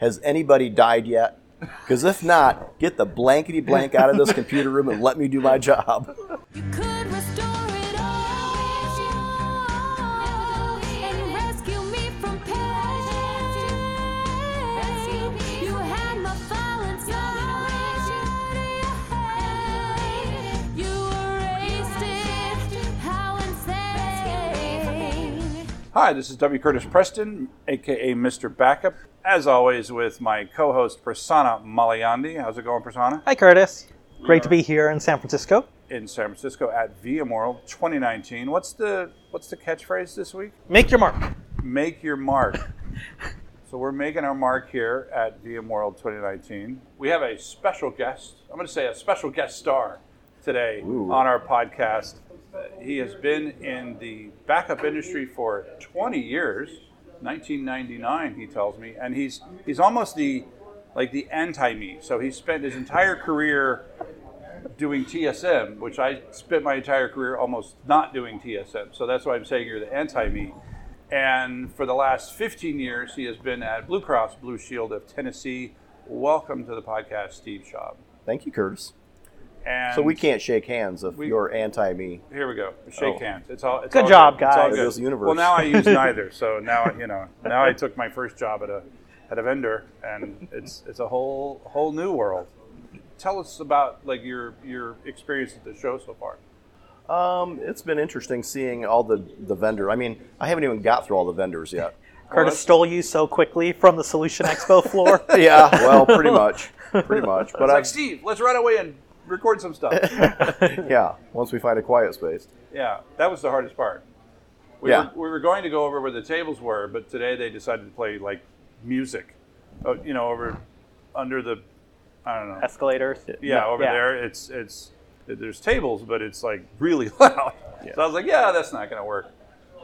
Has anybody died yet? Because if not, get the blankety blank out of this computer room and let me do my job. You could restore it all and rescue me from pain. You had my fallen side. You erased it. How insane. Hi, this is W. Curtis Preston, aka Mr. Backup. As always, with my co-host Prasanna Malaiyandi. How's it going, Prasanna? Hi, Curtis. Great to be here in San Francisco. In San Francisco at VMworld 2019. What's the what's the catchphrase this week? Make your mark. Make your mark. so we're making our mark here at VMworld 2019. We have a special guest. I'm going to say a special guest star today Ooh. on our podcast. Uh, he has been in the backup industry for 20 years, 1999, he tells me, and he's he's almost the like the anti me. So he spent his entire career doing TSM, which I spent my entire career almost not doing TSM. So that's why I'm saying you're the anti me. And for the last 15 years, he has been at Blue Cross Blue Shield of Tennessee. Welcome to the podcast, Steve Schaub. Thank you, Curtis. And So we can't shake hands if We- you're anti me. Here we go. Shake Oh. hands. It's all. It's Good all job, It's all guys. good. It is the universe. Well, now I use neither. So now you know. Now I took my first job at a at a vendor, and it's it's a whole whole new world. Tell us about like your your experience at the show so far. Um, it's been interesting seeing all the, the vendor. I mean, I haven't even got through all the vendors yet. Curtis that's- stole you so quickly from the Solution Expo floor. Yeah, well, pretty much, pretty much. But It's I, like Steve, let's run away and record some stuff. yeah, once we find a quiet space. yeah, that was the hardest part. We, Yeah. were, we were going to go over where the tables were, but today they decided to play like music. Uh, you know, over under the I don't know. Escalators. Yeah, over Yeah. there, it's it's there's tables, but it's like really loud. So I was like, yeah, that's not going to work.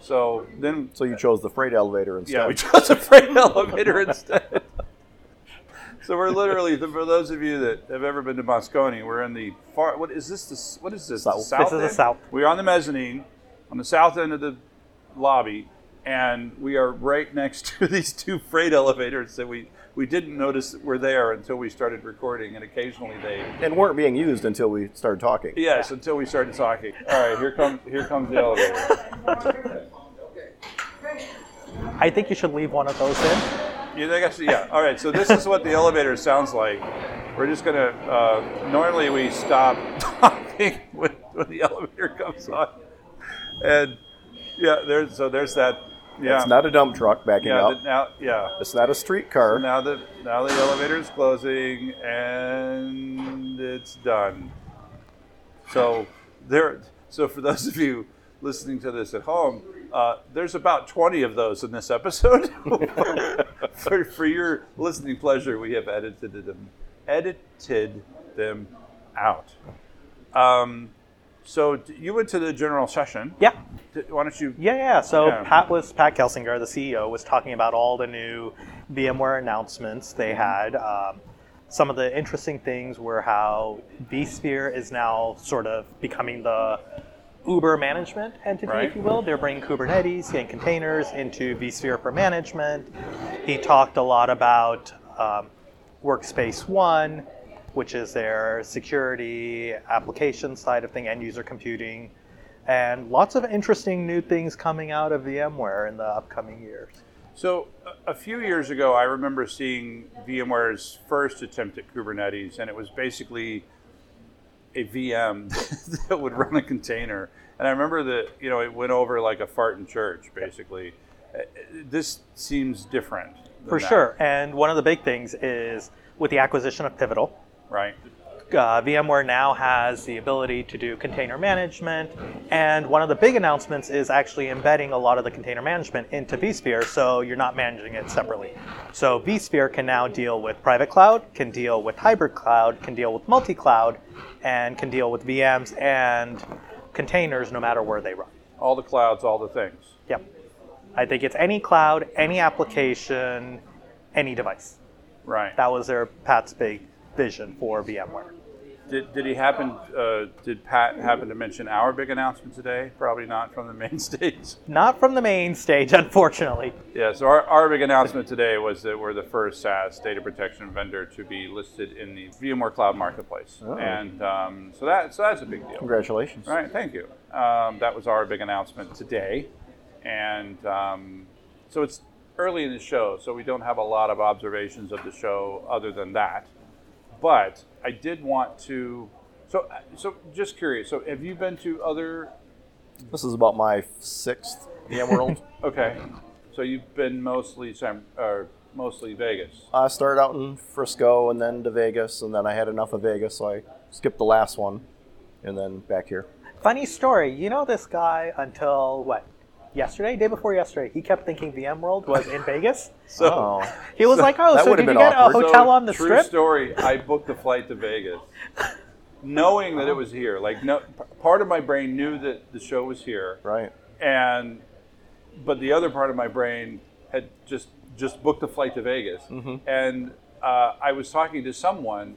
So then, So you chose the freight elevator instead. yeah, we chose the freight elevator instead. so we're literally, for those of you that have ever been to Moscone, we're in the far. What is this? This what is this? South. The This south is the south. We're on the mezzanine, on the south end of the lobby, and we are right next to these two freight elevators that we we didn't notice were there until we started recording, and occasionally they and weren't being used until we started talking. Yes, until we started talking. All right, here comes here comes the elevator. I think you should leave one of those in. You think I should? Yeah. All right. So this is what the elevator sounds like. We're just gonna. Uh, normally we stop talking when, when the elevator comes on, and yeah, there's so there's that. Yeah. It's not a dump truck backing yeah. up. the- now, yeah. It's not a streetcar. Now the now the elevator is closing and it's done. So there. So for those of you listening to this at home, uh, there's about 20 of those in this episode. for, for your listening pleasure, we have edited them edited them out. Um, so you went to the general session. Yeah. Why don't you? Yeah, yeah. So Yeah. Pat was Pat Gelsinger, the CEO, was talking about all the new VMware announcements they had. Um, some of the interesting things were how vSphere is now sort of becoming the Uber management entity, Right. if you will. They're bringing Kubernetes and containers into vSphere for management. He talked a lot about um, Workspace ONE, which is their security application side of thing, end user computing, and lots of interesting new things coming out of VMware in the upcoming years. So a- a few years ago, I remember seeing VMware's first attempt at Kubernetes, and it was basically a VM that would run a container. And I remember that you know it went over like a fart in church, basically. Uh, This seems different. For that, sure. And one of the big things is with the acquisition of Pivotal, right? Uh, VMware now has the ability to do container management. And one of the big announcements is actually embedding a lot of the container management into vSphere so you're not managing it separately. So vSphere can now deal with private cloud, can deal with hybrid cloud, can deal with multi cloud, and can deal with VMs and containers no matter where they run. All the clouds, all the things. Yep. I think it's any cloud, any application, any device. Right. That was their Pat's big vision for VMware. Did, did he happen? Uh, did Pat happen to mention our big announcement today? Probably not from the main stage. Not from the main stage, unfortunately. Yeah. So our, our big announcement today was that we're the first SaaS data protection vendor to be listed in the VMware Cloud Marketplace, Oh. and um, so that so that's a big deal. Congratulations. All right, thank you. Um, that was our big announcement today, and um, so it's early in the show, so we don't have a lot of observations of the show other than that. But I did want to. So, so just curious. So, have you been to other? This is about my sixth VMworld. Okay, so you've been mostly San, or mostly Vegas. I started out in Frisco and then to Vegas, and then I had enough of Vegas, so I skipped the last one, and then back here. Funny story. You know this guy until what? Yesterday, day before yesterday, he kept thinking VMworld was in Vegas. So, Oh, He was like, "Oh, so did you get awkward. a hotel so, on the strip." true story. I booked a flight to Vegas, knowing that it was here. Like, no, part of my brain knew that the show was here, right. and but the other part of my brain had just just booked a flight to Vegas, and uh, I was talking to someone,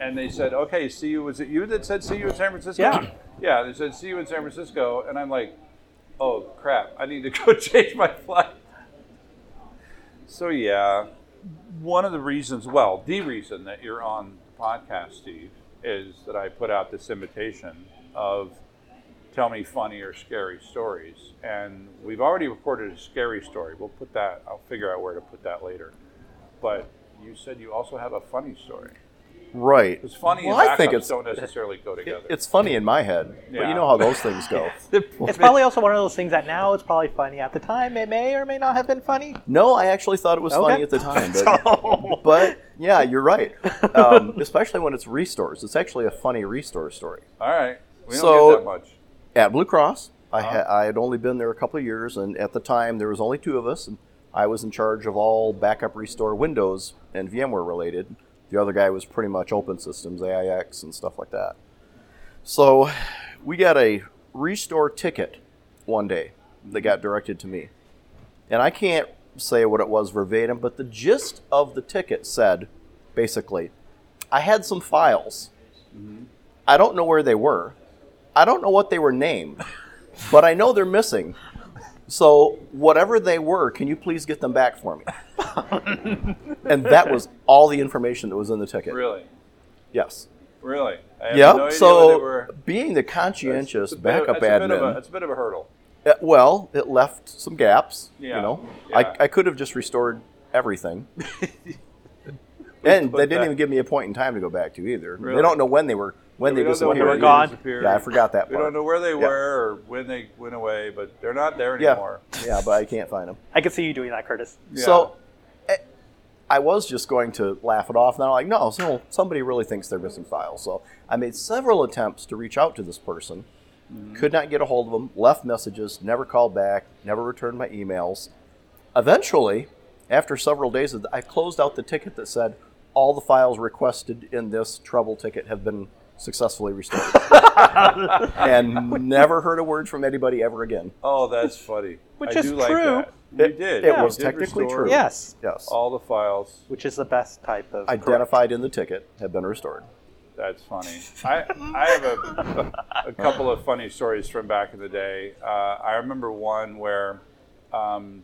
and they said, "Okay, see you." Was it you that said see you in San Francisco? Yeah. yeah. They said see you in San Francisco, and I'm like, "Oh crap! I need to go change my flight." So yeah, one of the reasons, well, the reason that you're on the podcast, Steve, is that I put out this invitation of tell me funny or scary stories. And we've already recorded a scary story. We'll put that, I'll figure out where to put that later. But you said you also have a funny story. Right. Because funny Well, and I think it's don't necessarily go together. it's funny in my head, but you know how those things go. It's probably also one of those things that now it's probably funny. At the time, it may or may not have been funny. No, I actually thought it was Okay. funny at the time, but, but yeah, you're right. Um, especially when it's restores. It's actually a funny restore story. All right. We don't So- get that much. At Blue Cross, I, Uh-huh. ha- I had only been there a couple of years, and at the time there was only two of us, and I was in charge of all backup restore Windows and VMware related. The other guy was pretty much open systems, AIX, and stuff like that. So we got a restore ticket one day that got directed to me. And I can't say what it was verbatim, but the gist of the ticket said basically, I had some files. Mm-hmm. I don't know where they were. I don't know what they were named, but I know they're missing. So, whatever they were, can you please get them back for me? and that was all the information that was in the ticket. Really? Yes. Really? Yeah. no idea what they so, were. being the conscientious It's a of- backup it's a bit of a- admin, It's a bit of a hurdle. uh, well, it left some gaps. Yeah. You know, Yeah. I, I could have just restored everything. and put they didn't that- even give me a point in time to go back to either. Really? They don't know when they were when We they don't when disappeared. were gone. disappeared. Yeah, I forgot that We part. don't know where they Yeah. were or when they went away, but they're not there anymore. yeah, but I can't find them. I could see you doing that, Curtis. Yeah. So eh, I was just going to laugh it off, and I'm like, no, so somebody really thinks they're missing files. So I made several attempts to reach out to this person, could not get a hold of them, left messages, never called back, never returned my emails. Eventually, after several days, of I closed out the ticket that said all the files requested in this trouble ticket have been successfully restored, and never heard a word from anybody ever again. Oh, that's funny. Which I is do like true. that. You It- did. it You was did technically true. Yes, Yes, All the files. which is the best type of correct. identified in the ticket have been restored. That's funny. I, I have a, a couple of funny stories from back in the day. Uh, I remember one where um,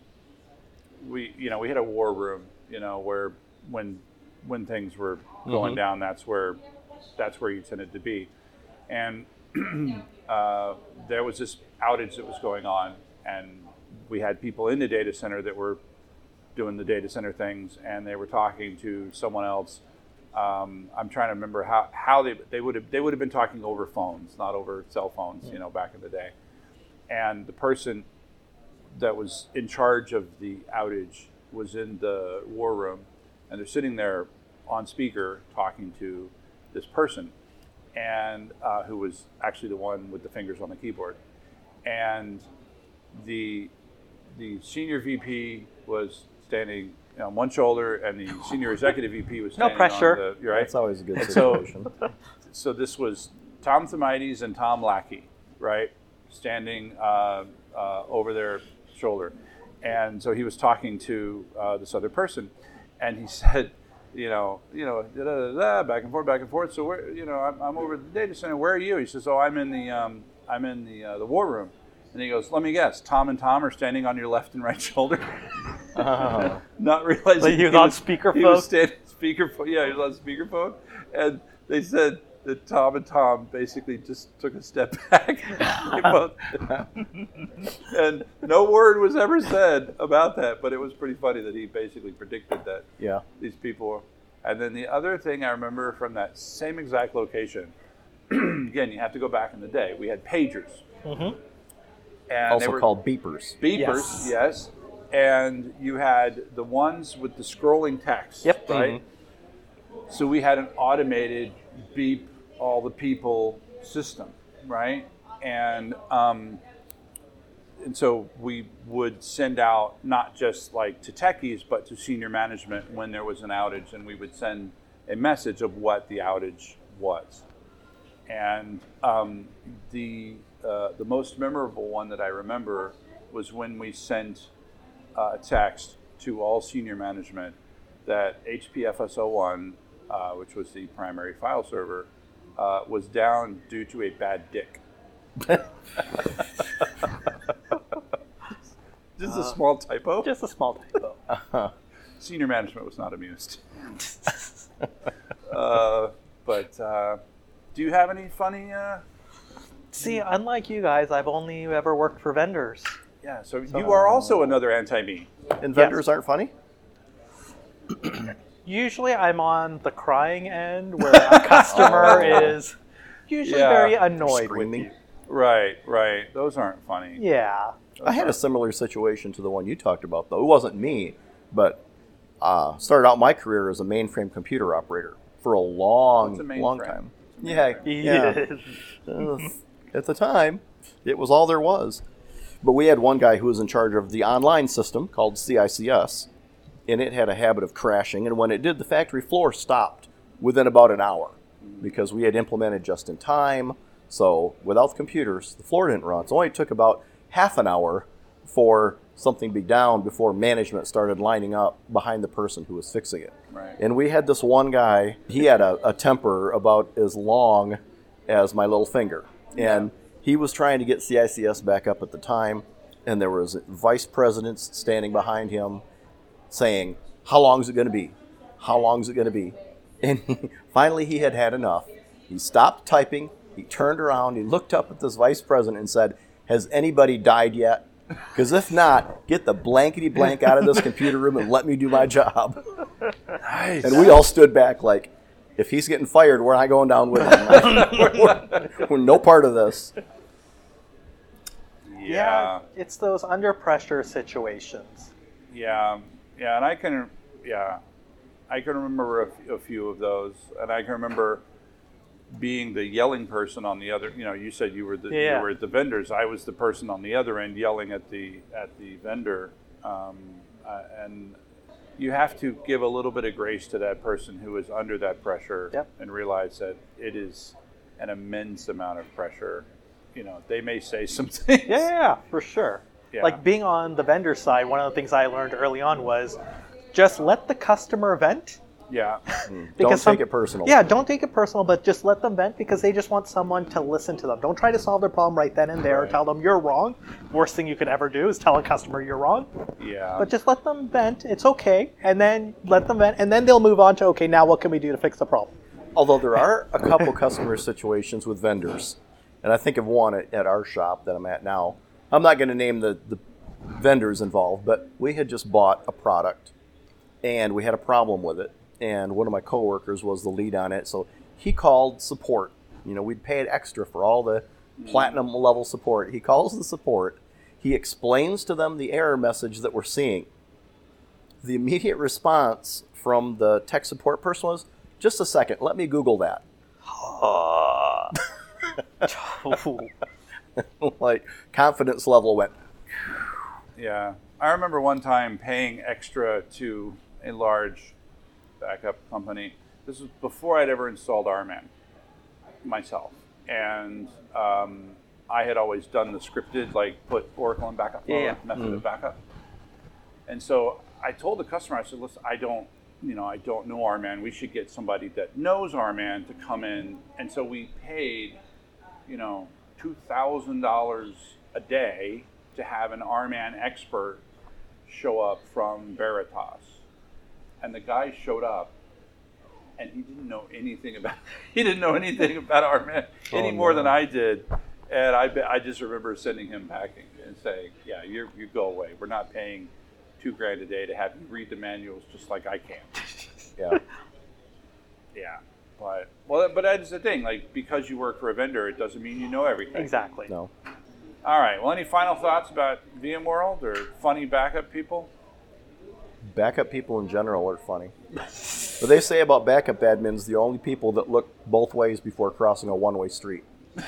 we, you know, we had a war room. You know, where when when things were going down, that's where that's where you tended to be. And uh, there was this outage that was going on, and we had people in the data center that were doing the data center things, and they were talking to someone else. Um, I'm trying to remember how, how they they would have they would have been talking over phones, not over cell phones, you know, back in the day. And the person that was in charge of the outage was in the war room, and they're sitting there on speaker talking to this person, and uh, who was actually the one with the fingers on the keyboard, and the the senior VP was standing on one shoulder, and the senior executive VP was No standing pressure. on the you're right. That's always a good And so- situation. so this was Tom Thamides and Tom Lackey, right, standing uh, uh, over their shoulder, and so he was talking to uh, this other person, and he said, you know, you know, da, da, da, back and forth, back and forth. So where, you know, I'm, I'm over at the data center. Where are you? He says, oh, I'm in the, um, I'm in the uh, the war room. And he goes, let me guess, Tom and Tom are standing on your left and right shoulder. Oh. Not realizing Like he was on speakerphone? He was standing speakerphone. Yeah, he was on speakerphone, and they said that Tom and Tom basically just took a step back. Both- and no word was ever said about that, but it was pretty funny that he basically predicted that yeah. these people. And then the other thing I remember from that same exact location, again, you have to go back in the day. We had pagers, mm-hmm. and Also called beepers. beepers, yes. And you had the ones with the scrolling text, Yep. right? Mm-hmm. So we had an automated beep all the people system, right? And um, and so we would send out not just like to techies, but to senior management when there was an outage, and we would send a message of what the outage was. And um, the uh, the most memorable one that I remember was when we sent uh, a text to all senior management that HPFS01, uh, which was the primary file server, uh, was down due to a bad dick. Just a small typo. Just a small typo. Senior management was not amused. uh, but uh, do you have any funny? Uh, See, unlike you guys, I've only ever worked for vendors. yeah, so you are also another anti-me. And vendors aren't funny? Usually, I'm on the crying end, where a customer is usually Yeah. very annoyed Screaming. with you. Right, right. Those aren't funny. Yeah. I had a similar situation to the one you talked about, though. It wasn't me, but uh, started out my career as a mainframe computer operator for a long, a long mainframe? time. Yeah, mainframe? yeah. At the time, it was all there was. But we had one guy who was in charge of the online system called CICS, and it had a habit of crashing. And when it did, the factory floor stopped within about an hour because we had implemented just in time. So without the computers, the floor didn't run. So it only took about half an hour for something to be down before management started lining up behind the person who was fixing it. Right. And we had this one guy, he had a, a temper about as long as my little finger. And he was trying to get CICS back up at the time, and there was vice presidents standing behind him saying, "How long is it going to be? How long is it going to be?" And he, finally, he had had enough. He stopped typing. He turned around. He looked up at this vice president and said, "Has anybody died yet? Because if not, get the blankety blank out of this computer room and let me do my job." Nice. And we all stood back like, if he's getting fired, we're not going down with him. we're, we're- we're no part of this. yeah. It's those under pressure situations. Yeah, yeah, and I can, yeah, I can remember a, f- a few of those, and I can remember being the yelling person on the other. You know, you said you were the Yeah. you were at the vendors. I was the person on the other end yelling at the at the vendor, um, uh, and you have to give a little bit of grace to that person who is under that pressure Yep. and realize that it is an immense amount of pressure. You know, they may say some things. Yeah, yeah, yeah, for sure. Yeah. Like being on the vendor side, one of the things I learned early on was just let the customer vent. Yeah. Hmm. Don't some- take it personal. Yeah, don't take it personal, but just let them vent because they just want someone to listen to them. Don't try to solve their problem right then and there or tell them you're wrong. Worst thing you could ever do is tell a customer you're wrong. Yeah. But just let them vent. It's okay. And then let them vent. And then they'll move on to, okay, now what can we do to fix the problem? Although there are a couple customer situations with vendors, and I think of one at, at our shop that I'm at now. I'm not going to name the, the vendors involved, but we had just bought a product and we had a problem with it. And one of my coworkers was the lead on it, so he called support. You know, we'd paid extra for all the platinum level support. He calls the support. He explains to them the error message that we're seeing. The immediate response from the tech support person was, "Just a second, let me Google that." Oh. like confidence level went. Yeah. I remember one time paying extra to a large backup company. This was before I'd ever installed RMAN myself. And um, I had always done the scripted, like put Oracle in backup mode, Yeah. method of backup. And so I told the customer, I said, listen, I don't, you know, I don't know RMAN. We should get somebody that knows RMAN to come in. And so we paid, you know, two thousand dollars a day to have an RMAN expert show up from Veritas. And the guy showed up and he didn't know anything about he didn't know anything about RMAN oh, any Oh, more no. than I did. And I, I just remember sending him packing and saying, "Yeah, you you go away. We're not paying two grand a day to have you read the manuals just like I can." Yeah. Yeah, but well, but that's the thing. Like because you work for a vendor, it doesn't mean you know everything. Exactly. No. All right. Well, any final thoughts about VMworld or funny backup people? Backup people in general are funny. But they say about backup admins, the only people that look both ways before crossing a one-way street.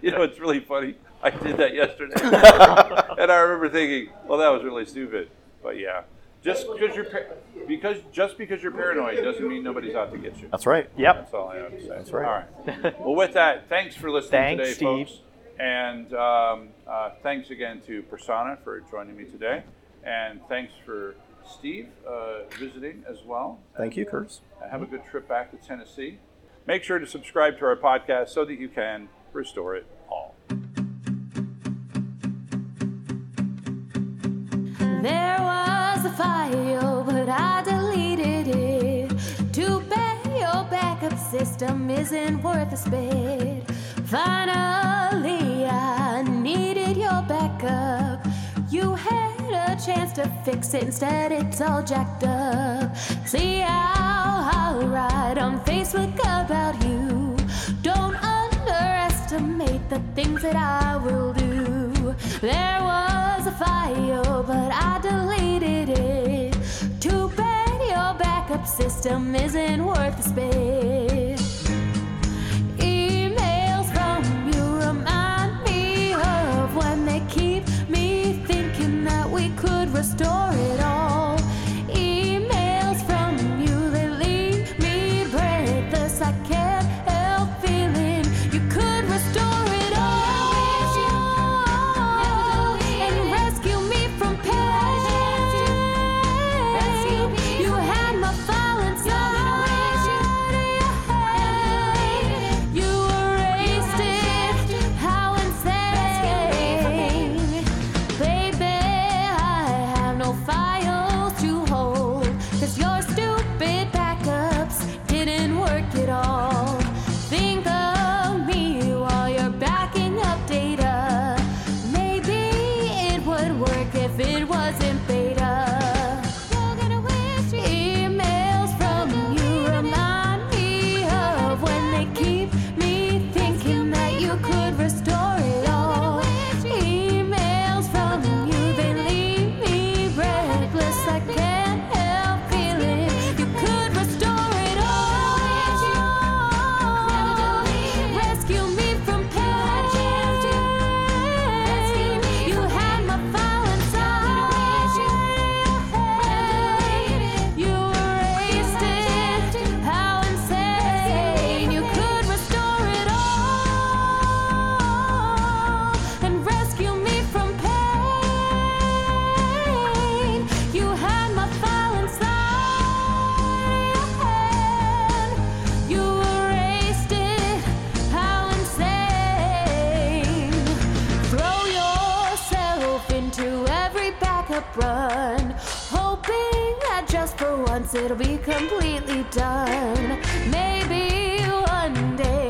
You know, it's really funny. I did that yesterday, and I remember thinking, "Well, that was really stupid." But yeah, just because you're par- because just because you're paranoid doesn't mean nobody's out to get you. That's right. Yep. That's all I have to say. That's right. All right. Well, with that, thanks for listening Thanks, today, Steve. folks. And um, uh, thanks again to Prasanna for joining me today. And thanks for Steve uh, visiting as well. Thank you, Curtis. Have a good trip back to Tennessee. Make sure to subscribe to our podcast so that you can restore it all. There was a file, but I deleted it. Too bad your backup system isn't worth a spit. Finally, I needed your backup. You had a chance to fix it, instead, it's all jacked up. See how I write on Facebook about you. Don't underestimate the things that I will do. There was a file, but I deleted it. Too bad your backup system isn't worth the spit. for once it'll be completely done. Maybe one day.